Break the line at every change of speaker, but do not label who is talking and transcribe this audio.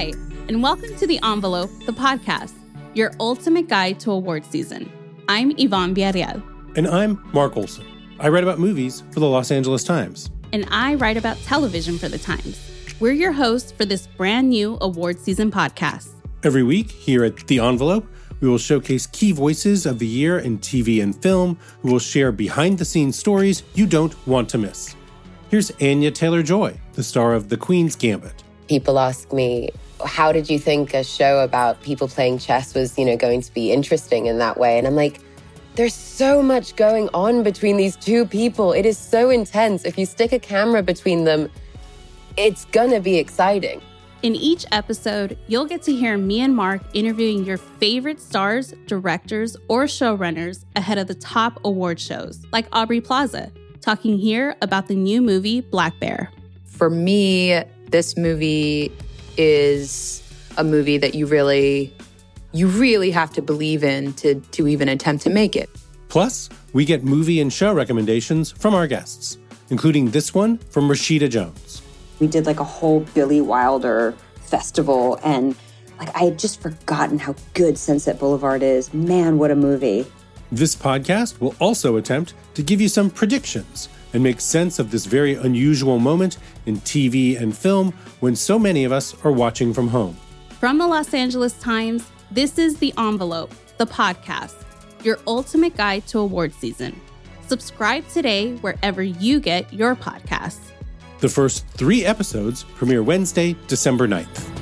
and welcome to The Envelope, the podcast, your ultimate guide to award season. I'm Yvonne Villarreal.
And I'm Mark Olsen. I write about movies for the Los Angeles Times.
And I write about television for the Times. We're your hosts for this brand new award season podcast.
Every week here at The Envelope, we will showcase key voices of the year in TV and film who will share behind the scenes stories you don't want to miss. Here's Anya Taylor Joy, the star of The Queen's Gambit.
People ask me, how did you think a show about people playing chess was, you know, going to be interesting in that way? And I'm like, there's so much going on between these two people. It is so intense. If you stick a camera between them, it's gonna be exciting.
In each episode, you'll get to hear me and Mark interviewing your favorite stars, directors, or showrunners ahead of the top award shows, like Aubrey Plaza, talking here about the new movie Black Bear.
For me, this movie is a movie that you really you really have to believe in to to even attempt to make it.
Plus, we get movie and show recommendations from our guests, including this one from Rashida Jones.
We did like a whole Billy Wilder festival and like I had just forgotten how good Sunset Boulevard is. Man, what a movie.
This podcast will also attempt to give you some predictions and make sense of this very unusual moment in TV and film when so many of us are watching from home.
From the Los Angeles Times, this is The Envelope, the podcast, your ultimate guide to award season. Subscribe today wherever you get your podcasts.
The first three episodes premiere Wednesday, December 9th.